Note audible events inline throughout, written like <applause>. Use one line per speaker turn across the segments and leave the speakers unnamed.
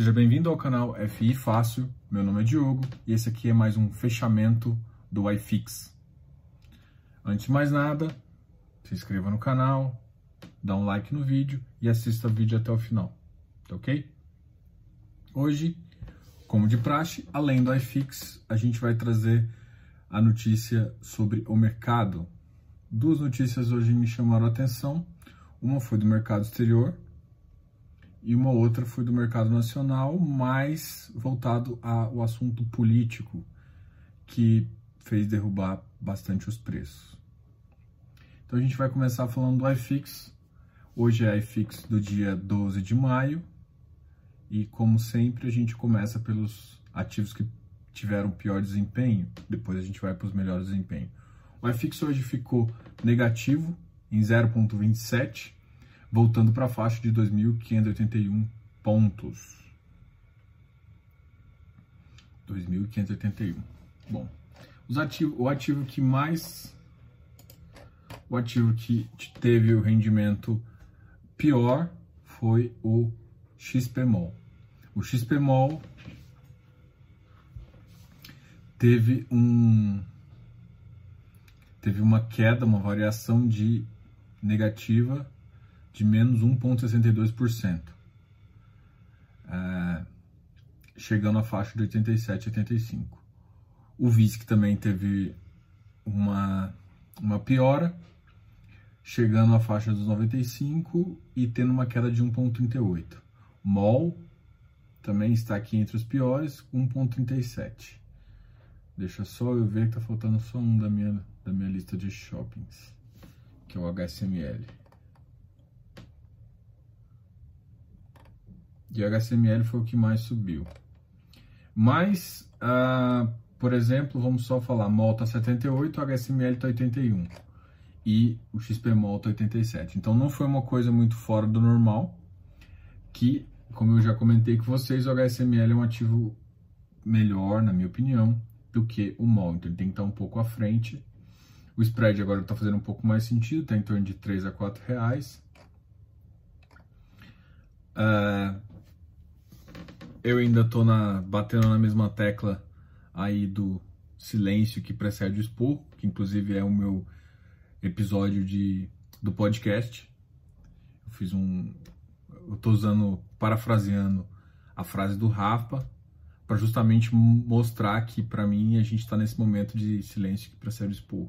Seja bem-vindo ao canal FI Fácil. Meu nome é Diogo e esse aqui é mais um fechamento do iFix. Antes de mais nada, se inscreva no canal, dá um like no vídeo e assista o vídeo até o final, tá ok? Hoje, como de praxe, além do iFix, a gente vai trazer a notícia sobre o mercado. Duas notícias hoje me chamaram a atenção. Uma foi do mercado exterior e uma outra foi do mercado nacional, mais voltado ao assunto político, que fez derrubar bastante os preços. Então a gente vai começar falando do iFix. Hoje é iFix do dia 12 de maio. E como sempre, a gente começa pelos ativos que tiveram pior desempenho, depois a gente vai para os melhores desempenhos. O iFix hoje ficou negativo em 0,27 voltando para a faixa de 2.581 pontos. 2.581. Bom, os ativos, o ativo que mais o ativo que teve o rendimento pior foi o XPMOL. O XPMOL teve um teve uma queda, uma variação de negativa de menos 1,62%, é, chegando à faixa de 87,85%. O VISC também teve uma, uma piora, chegando à faixa dos 95 e tendo uma queda de 1,38. MOL também está aqui entre os piores, 1,37. Deixa só eu ver que está faltando só um da minha, da minha lista de shoppings, que é o HSML. De HCML foi o que mais subiu. Mas, uh, por exemplo, vamos só falar, MOL está 78, HSML está 81 e o XPMOL está 87. Então não foi uma coisa muito fora do normal, que, como eu já comentei com vocês, o HSML é um ativo melhor, na minha opinião, do que o MOL. Então ele tem que estar um pouco à frente. O spread agora está fazendo um pouco mais sentido, está em torno de 3 a 4 reais. Uh, eu ainda tô na, batendo na mesma tecla aí do silêncio que precede o expor, que inclusive é o meu episódio de, do podcast. Eu fiz um. Eu tô usando, parafraseando a frase do Rafa, para justamente mostrar que, para mim, a gente está nesse momento de silêncio que precede o expor.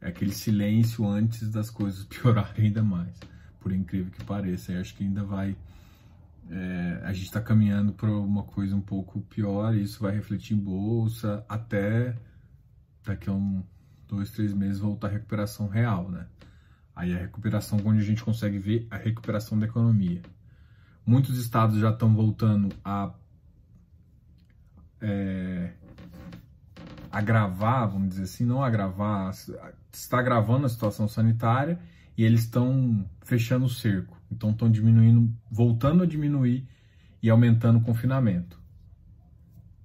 É aquele silêncio antes das coisas <laughs> piorarem ainda mais, por incrível que pareça. Eu acho que ainda vai é, a gente está caminhando para uma coisa um pouco pior e isso vai refletir em bolsa até daqui a um, dois, três meses voltar a recuperação real, né? Aí a recuperação onde a gente consegue ver a recuperação da economia. Muitos estados já estão voltando a é, agravar, vamos dizer assim, não agravar, está agravando a situação sanitária e eles estão fechando o cerco. Então estão diminuindo, voltando a diminuir e aumentando o confinamento.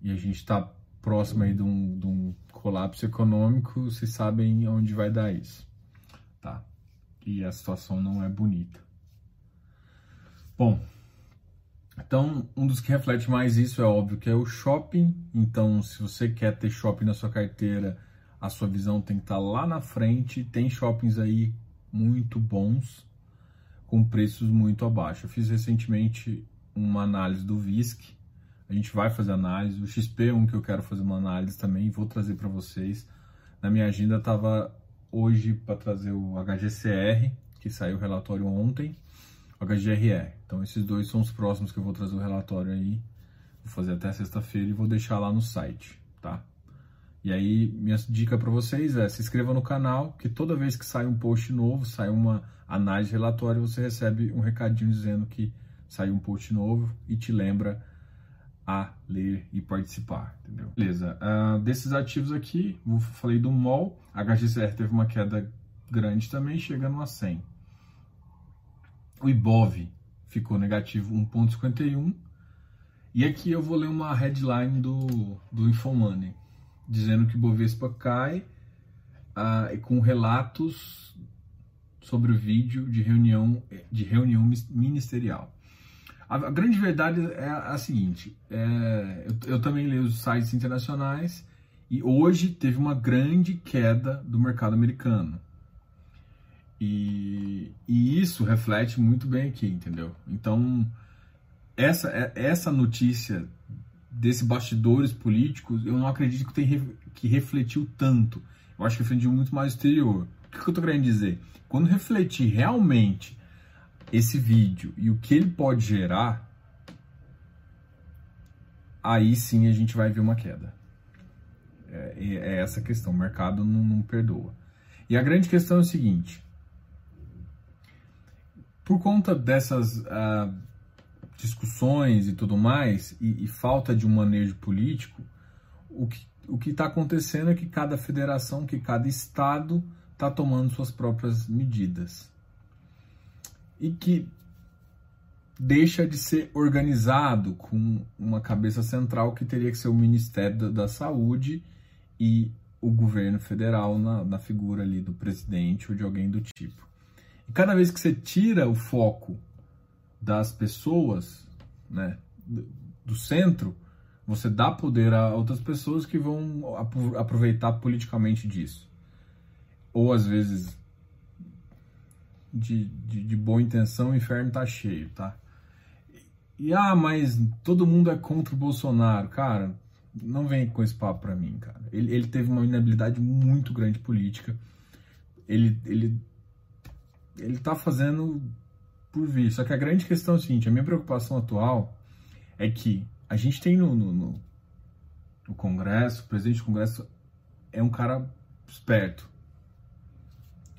E a gente está próximo aí de um, de um, colapso econômico, vocês sabem onde vai dar isso, tá? E a situação não é bonita. Bom, então um dos que reflete mais isso é óbvio que é o shopping. Então, se você quer ter shopping na sua carteira, a sua visão tem que estar tá lá na frente. Tem shoppings aí muito bons com preços muito abaixo. Eu fiz recentemente uma análise do VISC, a gente vai fazer análise, o XP é um que eu quero fazer uma análise também, vou trazer para vocês. Na minha agenda estava hoje para trazer o HGCR, que saiu o relatório ontem, o HGRE. Então esses dois são os próximos que eu vou trazer o relatório aí, vou fazer até sexta-feira e vou deixar lá no site, tá? E aí, minha dica para vocês é se inscreva no canal, que toda vez que sai um post novo, sai uma análise relatória, você recebe um recadinho dizendo que saiu um post novo e te lembra a ler e participar, entendeu? Beleza, uh, desses ativos aqui, falei do MOL, HGCR teve uma queda grande também, chegando a 100. O IBOV ficou negativo 1,51. E aqui eu vou ler uma headline do, do Infomoney dizendo que Bovespa cai ah, com relatos sobre o vídeo de reunião, de reunião ministerial. A, grande verdade é a, a seguinte: é, eu, eu também leio os sites internacionais e hoje teve uma grande queda do mercado americano. E, e, isso reflete muito bem aqui, entendeu? Então, essa, é, essa notícia desse bastidores políticos, eu não acredito que, tem, que refletiu tanto. Eu acho que refletiu muito mais exterior. O que, que eu estou querendo dizer? Quando refletir realmente esse vídeo e o que ele pode gerar, aí sim a gente vai ver uma queda. É, é essa a questão, o mercado não, não perdoa. E a grande questão é o seguinte: por conta dessas uh, discussões e tudo mais, e, e, falta de um manejo político, o que o está acontecendo é que cada federação, que cada estado está tomando suas próprias medidas. E que deixa de ser organizado com uma cabeça central que teria que ser o Ministério da, da Saúde e o governo federal na, na figura ali do presidente ou de alguém do tipo. E cada vez que você tira o foco das pessoas, né, do centro, você dá poder a outras pessoas que vão aproveitar politicamente disso. Ou às vezes de, de, de boa intenção o inferno tá cheio, tá? E ah, mas todo mundo é contra o Bolsonaro. Cara, não vem com esse papo pra mim, cara. Ele, ele teve uma inabilidade muito grande política. Ele, ele, ele tá fazendo por vir. Só que a grande questão é o seguinte: a minha preocupação atual é que a gente tem no, no, no, no Congresso, o presidente do Congresso é um cara esperto.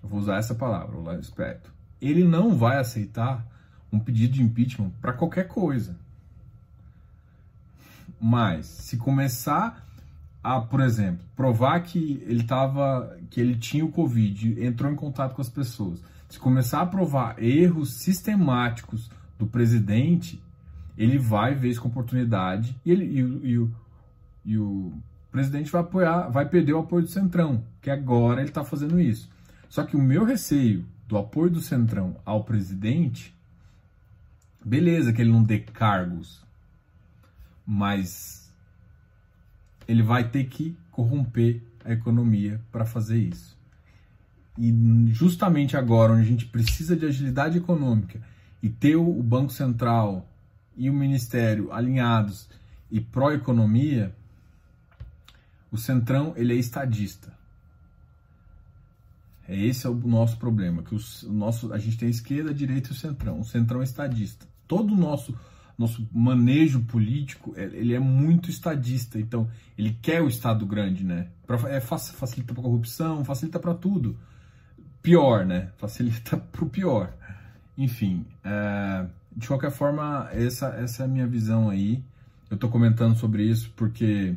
Eu vou usar essa palavra, o esperto. Ele não vai aceitar um pedido de impeachment para qualquer coisa. Mas se começar a, por exemplo, provar que ele tava, que ele tinha o Covid, entrou em contato com as pessoas, se começar a provar erros sistemáticos do presidente, ele vai ver isso com oportunidade e, ele, e, e, o, e o presidente vai apoiar, vai perder o apoio do Centrão, que agora ele está fazendo isso. Só que o meu receio do apoio do Centrão ao presidente, beleza que ele não dê cargos, mas ele vai ter que corromper a economia para fazer isso. E justamente agora, onde a gente precisa de agilidade econômica e ter o Banco Central e o Ministério alinhados e pró-economia, o Centrão ele é estadista. É esse é o nosso problema, que o, nosso, a gente tem a esquerda, a direita e o Centrão. O Centrão é estadista. Todo o nosso nosso manejo político é, ele é muito estadista, então ele quer o Estado grande, né? Pra, é, facilita para corrupção, facilita para tudo. Pior, né? Facilita <laughs> para o pior. Enfim, é, de qualquer forma, essa, essa é a minha visão aí. Eu estou comentando sobre isso porque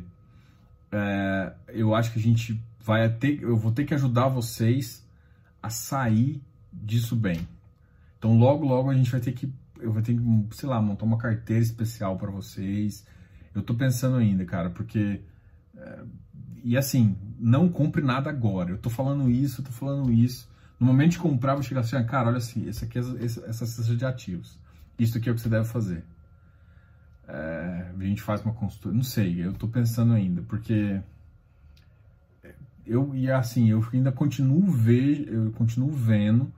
é, eu acho que a gente vai ter, eu vou ter que ajudar vocês a sair disso bem. Então, logo, logo a gente vai ter que, eu vou ter que, sei lá, montar uma carteira especial para vocês. Eu estou pensando ainda, cara, porque é, e assim, não compre nada agora. Eu estou falando isso, tô falando isso. No momento de comprar, vou chegar assim, cara, olha assim, esse aqui é essa cesta de ativos. Isso aqui é o que você deve fazer. É, a gente faz uma consultoria, não sei, eu estou pensando ainda, porque eu e assim, eu ainda continuo ver, eu continuo vendo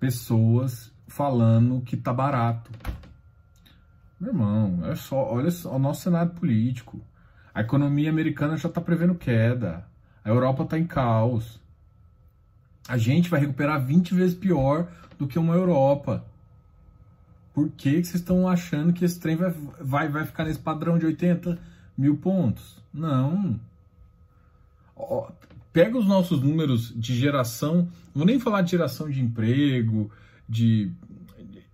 pessoas falando que tá barato. Meu irmão, é só, olha só o nosso cenário político. A economia americana já está prevendo queda. A Europa está em caos. A gente vai recuperar 20 vezes pior do que uma Europa. Por que, que vocês estão achando que esse trem vai, vai, vai ficar nesse padrão de 80 mil pontos? Não. Ó, pega os nossos números de geração, vou nem falar de geração de emprego, de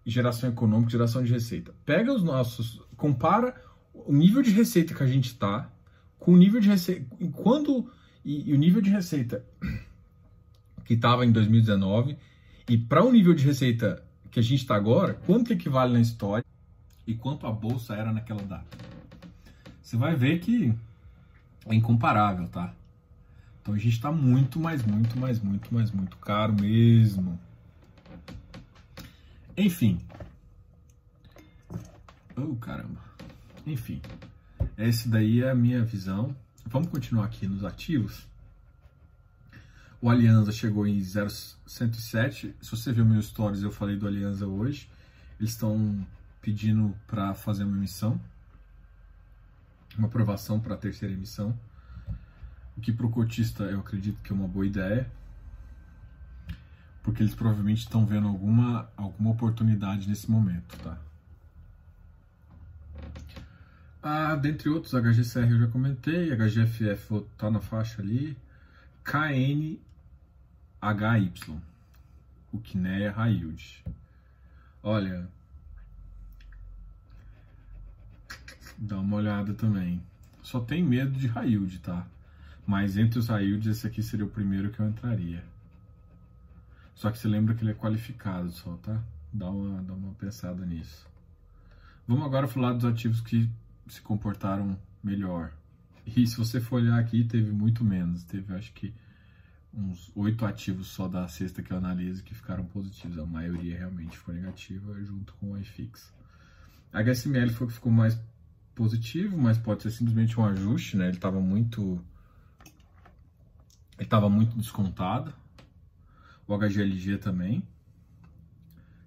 geração econômica, geração de receita. Pega os nossos, compara o nível de receita que a gente está com o nível de receita, quando e, e o nível de receita que estava em 2019 e para o nível de receita que a gente está agora, quanto equivale na história e quanto a bolsa era naquela data. Você vai ver que é incomparável, tá? Então a gente está muito, mais, muito, mais, muito, mais, muito caro mesmo. Enfim, Oh, caramba. Enfim, essa daí é a minha visão. Vamos continuar aqui nos ativos. O Alianza chegou em 0,107. Se você viu meus stories, eu falei do Alianza hoje. Eles estão pedindo para fazer uma emissão, uma aprovação para a terceira emissão. O que para o cotista eu acredito que é uma boa ideia, porque eles provavelmente estão vendo alguma, alguma oportunidade nesse momento, tá? Ah, dentre outros, HGCR eu já comentei, HGFF está na faixa ali, KNHY, o Kinea High Yield. Olha, dá uma olhada também. Só tem medo de Yield, tá? Mas entre os Yields, esse aqui seria o primeiro que eu entraria. Só que você lembra que ele é qualificado só, tá? Dá uma, dá uma pensada nisso. Vamos agora falar dos ativos que se comportaram melhor. E se você for olhar aqui, teve muito menos. Teve, acho que, uns oito ativos só da sexta que eu analiso que ficaram positivos. A maioria realmente ficou negativa, junto com o iFix. HSML foi o que ficou mais positivo, mas pode ser simplesmente um ajuste, né? Ele estava muito... Ele estava muito descontado. O HGLG também.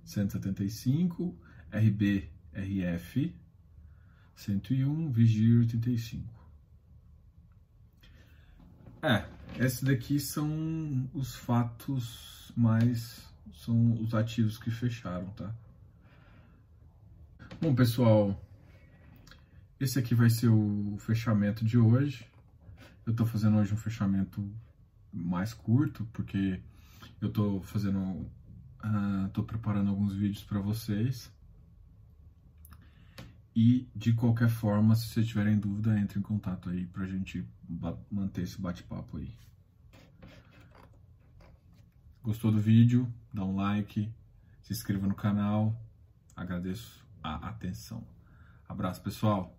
175. RBRF 101, Vigir 85. É, esses daqui são os fatos mais. são os ativos que fecharam, tá? Bom, pessoal, esse aqui vai ser o fechamento de hoje. Eu tô fazendo hoje um fechamento mais curto, porque eu tô fazendo. Uh, tô preparando alguns vídeos para vocês. E de qualquer forma, se vocês tiverem dúvida, entre em contato aí pra gente manter esse bate-papo aí. Gostou do vídeo? Dá um like, se inscreva no canal. Agradeço a atenção. Abraço, pessoal.